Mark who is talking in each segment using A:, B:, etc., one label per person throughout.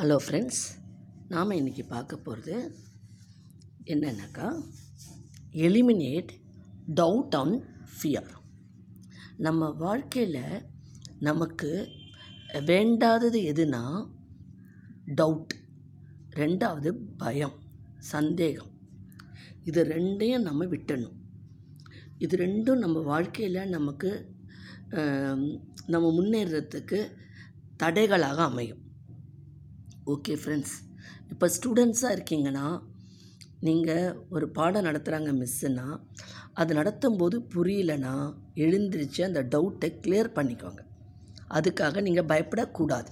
A: Hello friends நாம் இன்றைக்கி பார்க்க போகிறது என்னென்னாக்கா எலிமினேட் டவுட் ஆன் ஃபியர் நம்ம வாழ்க்கையில் நமக்கு வேண்டாதது எதுனா டவுட் ரெண்டாவது பயம் சந்தேகம். இது ரெண்டையும் நம்ம விட்டணும். இது ரெண்டும் நம்ம வாழ்க்கையில் நமக்கு நம்ம முன்னேறத்துக்கு தடைகளாக அமையும். ஓகே ஃப்ரெண்ட்ஸ் இப்போ ஸ்டூடெண்ட்ஸாக இருக்கீங்கன்னா நீங்கள் ஒரு பாடம் நடத்துகிறாங்க மிஸ்ஸுன்னா அது நடத்தும்போது புரியலனா எழுந்திருச்சு அந்த டவுட்டை கிளியர் பண்ணிக்கோங்க. அதுக்காக நீங்கள் பயப்படக்கூடாது.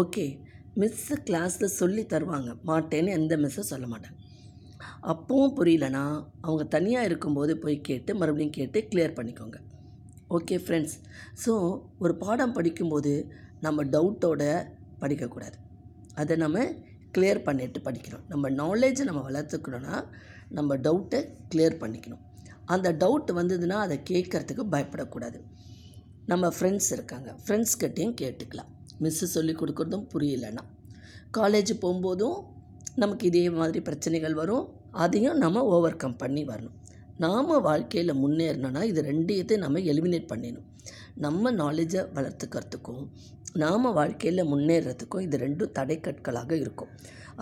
A: ஓகே மிஸ்ஸு கிளாஸில் சொல்லி தருவாங்க. மாட்டேன்னு எந்த மிஸ்ஸும் சொல்ல மாட்டாங்க. அப்பவும் புரியலனா அவங்க தனியாக இருக்கும்போது போய் கேட்டு மறுபடியும் கேட்டு கிளியர் பண்ணிக்கோங்க. ஓகே ஃப்ரெண்ட்ஸ் ஸோ ஒரு பாடம் படிக்கும்போது நம்ம டவுட்டோட படிக்கக்கூடாது. அதை நம்ம கிளியர் பண்ணிட்டு படிக்கணும். நம்ம நாலேஜை நம்ம வளர்த்துக்கணுன்னா நம்ம டவுட்டை கிளியர் பண்ணிக்கணும். அந்த டவுட் வந்ததுன்னா அதை கேட்கறதுக்கு பயப்படக்கூடாது. நம்ம ஃப்ரெண்ட்ஸ் இருக்காங்க. ஃப்ரெண்ட்ஸ்கிட்டையும் கேட்டுக்கலாம். மிஸ்ஸு சொல்லி கொடுக்குறதும் புரியலைன்னா. காலேஜ் போகும்போதும் நமக்கு இதே மாதிரி பிரச்சனைகள் வரும். அதையும் நம்ம ஓவர் கம் பண்ணி வரணும். நாம் வாழ்க்கையில் முன்னேறணும்னா இது ரெண்டையத்தையும் நம்ம எலிமினேட் பண்ணிடணும். நம்ம நாலேஜை வளர்த்துக்கிறதுக்கும் நாம் வாழ்க்கையில் முன்னேறதுக்கும் இது ரெண்டும் தடைக்கற்களாக இருக்கும்.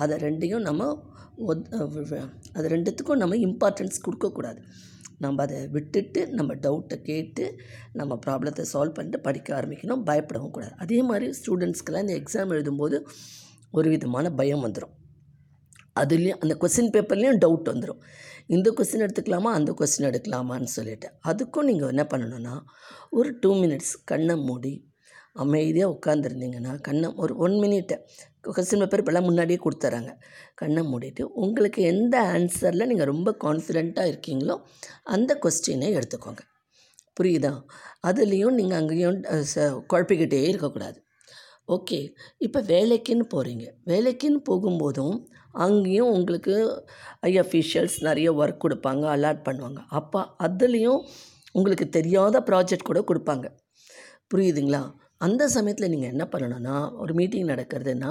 A: அதை ரெண்டையும் நம்ம அது ரெண்டுத்துக்கும் நம்ம இம்பார்ட்டன்ஸ் கொடுக்கக்கூடாது. நம்ம அதை விட்டுட்டு நம்ம டவுட்டை கேட்டு நம்ம ப்ராப்ளத்தை சால்வ் பண்ணிட்டு படிக்க ஆரம்பிக்கணும் பயப்படவும் கூடாது. அதே மாதிரி ஸ்டூடெண்ட்ஸ்க்கெல்லாம் இந்த எக்ஸாம் எழுதும்போது ஒரு விதமான பயம் வந்துடும் அதுலேயும் அந்த கொஸ்டின் பேப்பர்லேயும் டவுட் வந்துடும் இந்த கொஸ்டின் எடுத்துக்கலாமா? அந்த கொஸ்டின் எடுக்கலாமான்னு சொல்லிட்டு. அதுக்கும் நீங்கள் என்ன பண்ணணும்னா ஒரு டூ மினிட்ஸ் கண்ணை மூடி அமைதியாக உட்காந்துருந்தீங்கன்னா கண்ணை ஒரு ஒன் மினிட்டை கொஸ்டின் பேப்பர் இப்போல்லாம் முன்னாடியே கொடுத்துட்றாங்க கண்ணை மூடிட்டு உங்களுக்கு எந்த ஆன்சரில் நீங்கள் ரொம்ப கான்ஃபிடெண்ட்டாக இருக்கீங்களோ அந்த கொஸ்டினை எடுத்துக்கோங்க. புரியுதா? அதுலேயும் நீங்கள் அங்கேயும் ச- குழப்பிக்கிட்டே இருக்கக்கூடாது. ஓகே. இப்போ வேலைக்குன்னு போகிறீங்க வேலைக்குன்னு போகும்போதும் அங்கேயும் உங்களுக்கு ஐ அஃபிஷியல்ஸ் நிறைய ஒர்க் கொடுப்பாங்க அலாட் பண்ணுவாங்க. அப்போ அதுலேயும் உங்களுக்கு தெரியாத ப்ராஜெக்ட் கூட கொடுப்பாங்க. புரியுதுங்களா? அந்த சமயத்தில் நீங்கள் என்ன பண்ணணும்னா ஒரு மீட்டிங் நடக்கிறதுன்னா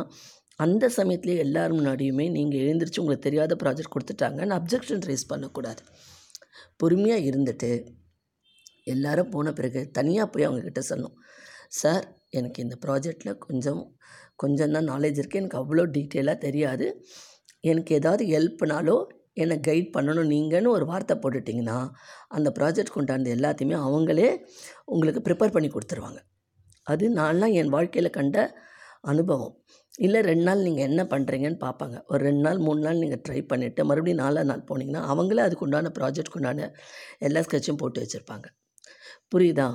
A: அந்த சமயத்துலேயே எல்லார் முன்னாடியுமே நீங்கள் எழுந்திரிச்சு உங்களுக்கு தெரியாத ப்ராஜெக்ட் கொடுத்துட்டாங்கன்னு அப்ஜெக்ஷன் ரைஸ் பண்ணக்கூடாது. பொறுமையாக இருந்துட்டு எல்லாரும் போன பிறகு தனியாக போய் அவங்கக்கிட்ட சொல்லணும். சார் எனக்கு இந்த ப்ராஜெக்டில் கொஞ்சம் கொஞ்சம் தான் நாலேஜ் இருக்குது எனக்கு அவ்வளோ டீட்டெயிலாக தெரியாது. எனக்கு ஏதாவது ஹெல்ப்னாலோ என்னை கைட் பண்ணணும் நீங்கள்னு ஒரு வார்த்தை போட்டுட்டிங்கன்னா அந்த ப்ராஜெக்ட் கொண்டாந்து எல்லாத்தையுமே அவங்களே உங்களுக்கு ப்ரிப்பேர் பண்ணி கொடுத்துருவாங்க. அது நான்லாம் என் வாழ்க்கையில் கண்ட அனுபவம். இல்லை ரெண்டு நாள் நீங்கள் என்ன பண்ணுறீங்கன்னு பார்ப்பாங்க ஒரு ரெண்டு நாள் மூணு நாள் நீங்கள் ட்ரை பண்ணிவிட்டு மறுபடியும் நாலா நாள் போனீங்கன்னா அவங்களே அதுக்கு உண்டான ப்ராஜெக்ட் உண்டான எல்லா ஸ்கெட்சும் போட்டு வச்சுருப்பாங்க. புரியுதா?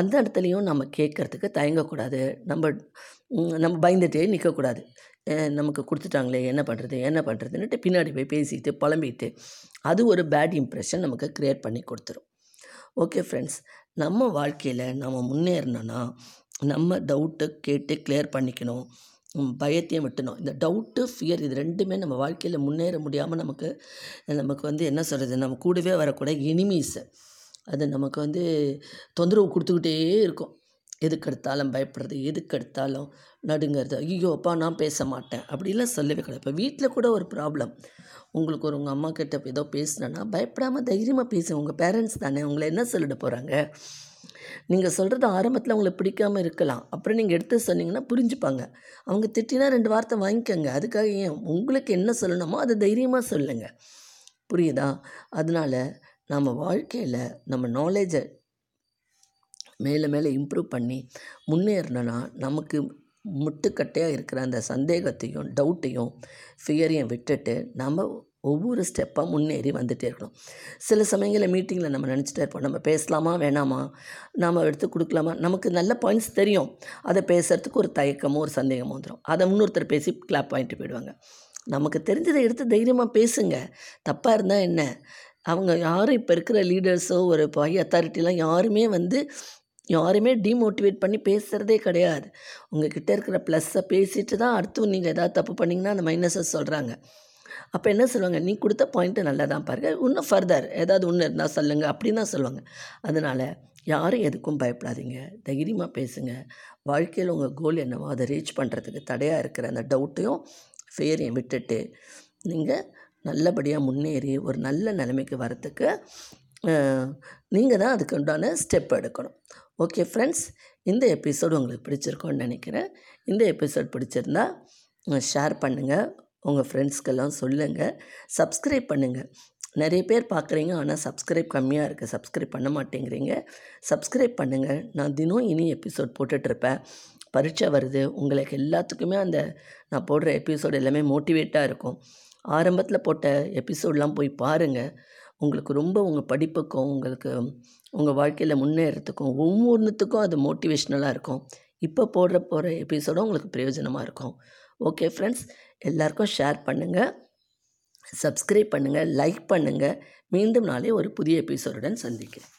A: அந்த இடத்துலையும் நம்ம கேட்குறதுக்கு தயங்கக்கூடாது. நம்ம நம்ம பயந்துகிட்டே நிற்கக்கூடாது நமக்கு கொடுத்துட்டாங்களே என்ன பண்ணுறது என்ன பண்ணுறதுன்னுட்டு பின்னாடி போய் பேசிட்டு புலம்பிட்டு அது ஒரு பேட் இம்ப்ரெஷன் நமக்கு க்ரியேட் பண்ணி கொடுத்துரும். ஓகே ஃப்ரெண்ட்ஸ் நம்ம வாழ்க்கையில் நம்ம முன்னேறணும்னா நம்ம டவுட்டை கேட்டு கிளியர் பண்ணிக்கணும். பயத்தையும் விட்டணும். இந்த டவுட்டு ஃபியர் இது ரெண்டுமே நம்ம வாழ்க்கையில் முன்னேற முடியாமல் நமக்கு நமக்கு வந்து என்ன சொல்கிறது நம்ம கூடவே வரக்கூட இனிமீஸை அது நமக்கு வந்து தொந்தரவு கொடுத்துக்கிட்டே இருக்கும். எதுக்கெடுத்தாலும் பயப்படுறது எதுக்கு எடுத்தாலும் நடுங்கிறது. ஐயோப்பா நான் பேச மாட்டேன். அப்படிலாம் சொல்லவே கிடையாது இப்போ வீட்டில் கூட ஒரு ப்ராப்ளம் உங்களுக்கு ஒரு உங்கள் அம்மா கிட்ட ஏதோ பேசுனேன்னா பயப்படாமல் தைரியமாக பேசுங்க. உங்கள் பேரண்ட்ஸ் தானே. உங்களை என்ன சொல்லிட போகிறாங்க நீங்கள் சொல்கிறது ஆரம்பத்தில் அவங்களுக்கு பிடிக்காம இருக்கலாம். அப்புறம் நீங்கள் எடுத்து சொன்னீங்கன்னா புரிஞ்சுப்பாங்க. அவங்க திட்டினா ரெண்டு வார்த்தை வாங்கிக்கோங்க. அதுக்காக ஏன்? உங்களுக்கு என்ன சொல்லணுமோ அதை தைரியமாக சொல்லுங்கள் புரியுதா? அதனால் நம்ம வாழ்க்கையில் நம்ம நாலேஜை மேலே மேலே இம்ப்ரூவ் பண்ணி முன்னேறணும்னா நமக்கு முட்டுக்கட்டையாக இருக்கிற அந்த சந்தேகத்தையும் டவுட்டையும் ஃபியரையும் விட்டுட்டு நம்ம ஒவ்வொரு ஸ்டெப்பாக முன்னேறி வந்துகிட்டே இருக்கணும். சில சமயங்களில் மீட்டிங்கில் நம்ம நினச்சிட்டே இருப்போம். நம்ம பேசலாமா வேணாமா? நாம் எடுத்து கொடுக்கலாமா? நமக்கு நல்ல பாயிண்ட்ஸ் தெரியும். அதை பேசுகிறதுக்கு ஒரு தயக்கமோ ஒரு சந்தேகமோ வந்துடும் அதை இன்னொருத்தர் பேசி கிளாப் வாங்கிட்டு போயிடுவாங்க. நமக்கு தெரிஞ்சதை எடுத்து தைரியமாக பேசுங்க. தப்பாக இருந்தால் என்ன? அவங்க யாரும் இப்போ இருக்கிற லீடர்ஸோ ஒரு ஹை அத்தாரிட்டிலாம் யாருமே வந்து யாருமே டீமோட்டிவேட் பண்ணி பேசுகிறதே கிடையாது. உங்ககிட்ட இருக்கிற ப்ளஸ்ஸை பேசிட்டு தான் அடுத்து நீங்கள் எதாவது தப்பு பண்ணிங்கன்னா அந்த மைனஸை சொல்கிறாங்க அப்போ என்ன சொல்லுவாங்க? நீ கொடுத்த பாயிண்ட்டு நல்லா தான் பாருங்க. இன்னும் ஃபர்தர் ஏதாவது ஒன்று இருந்தால் சொல்லுங்கள் அப்படின்னு தான் சொல்லுவாங்க. அதனால் யாரும் எதுக்கும் பயப்படாதீங்க. தைரியமாக பேசுங்க. வாழ்க்கையில் உங்கள் கோல் என்னவோ அதை ரீச் பண்ணுறதுக்கு தடையாக இருக்கிற அந்த டவுட்டையும் ஃபேரையும் விட்டுட்டு நீங்கள் நல்லபடியாக முன்னேறி ஒரு நல்ல நிலைமைக்கு வரத்துக்கு நீங்கள் தான் அதுக்கு உண்டான ஸ்டெப் எடுக்கணும். ஓகே ஃப்ரெண்ட்ஸ் இந்த எபிசோடு உங்களுக்கு பிடிச்சிருக்கோன்னு நினைக்கிறேன். இந்த எபிசோட் பிடிச்சிருந்தா ஷேர் பண்ணுங்கள் உங்கள் ஃப்ரெண்ட்ஸ்க்கெல்லாம் சொல்லுங்கள் சப்ஸ்கிரைப் பண்ணுங்கள் நிறைய பேர் பார்க்குறீங்க ஆனால் சப்ஸ்கிரைப் கம்மியாக இருக்குது சப்ஸ்கிரைப் பண்ண மாட்டேங்கிறீங்க. சப்ஸ்கிரைப் பண்ணுங்கள் நான் தினம் இனி எபிசோட் போட்டுட்ருப்பேன். பரீட்சை வருது. உங்களுக்கு எல்லாத்துக்குமே அந்த நான் போடுற எபிசோடு எல்லாமே மோட்டிவேட்டாக இருக்கும். ஆரம்பத்தில் போட்ட எபிசோடெலாம் போய் பாருங்கள் உங்களுக்கு ரொம்ப உங்கள் படிப்புக்கும் உங்களுக்கு உங்கள் வாழ்க்கையில் முன்னேறத்துக்கும் ஒவ்வொன்றுத்துக்கும் அது மோட்டிவேஷ்னலாக இருக்கும். இப்போ போடுற போகிற எபிசோடும் உங்களுக்கு பிரயோஜனமாக இருக்கும். ஓகே ஃப்ரெண்ட்ஸ் எல்லாருக்கும் ஷேர் பண்ணுங்கள் சப்ஸ்கிரைப் பண்ணுங்கள் லைக் பண்ணுங்கள் மீண்டும் நாளே ஒரு புதிய எபிசோடுடன் சந்திக்கிறேன்.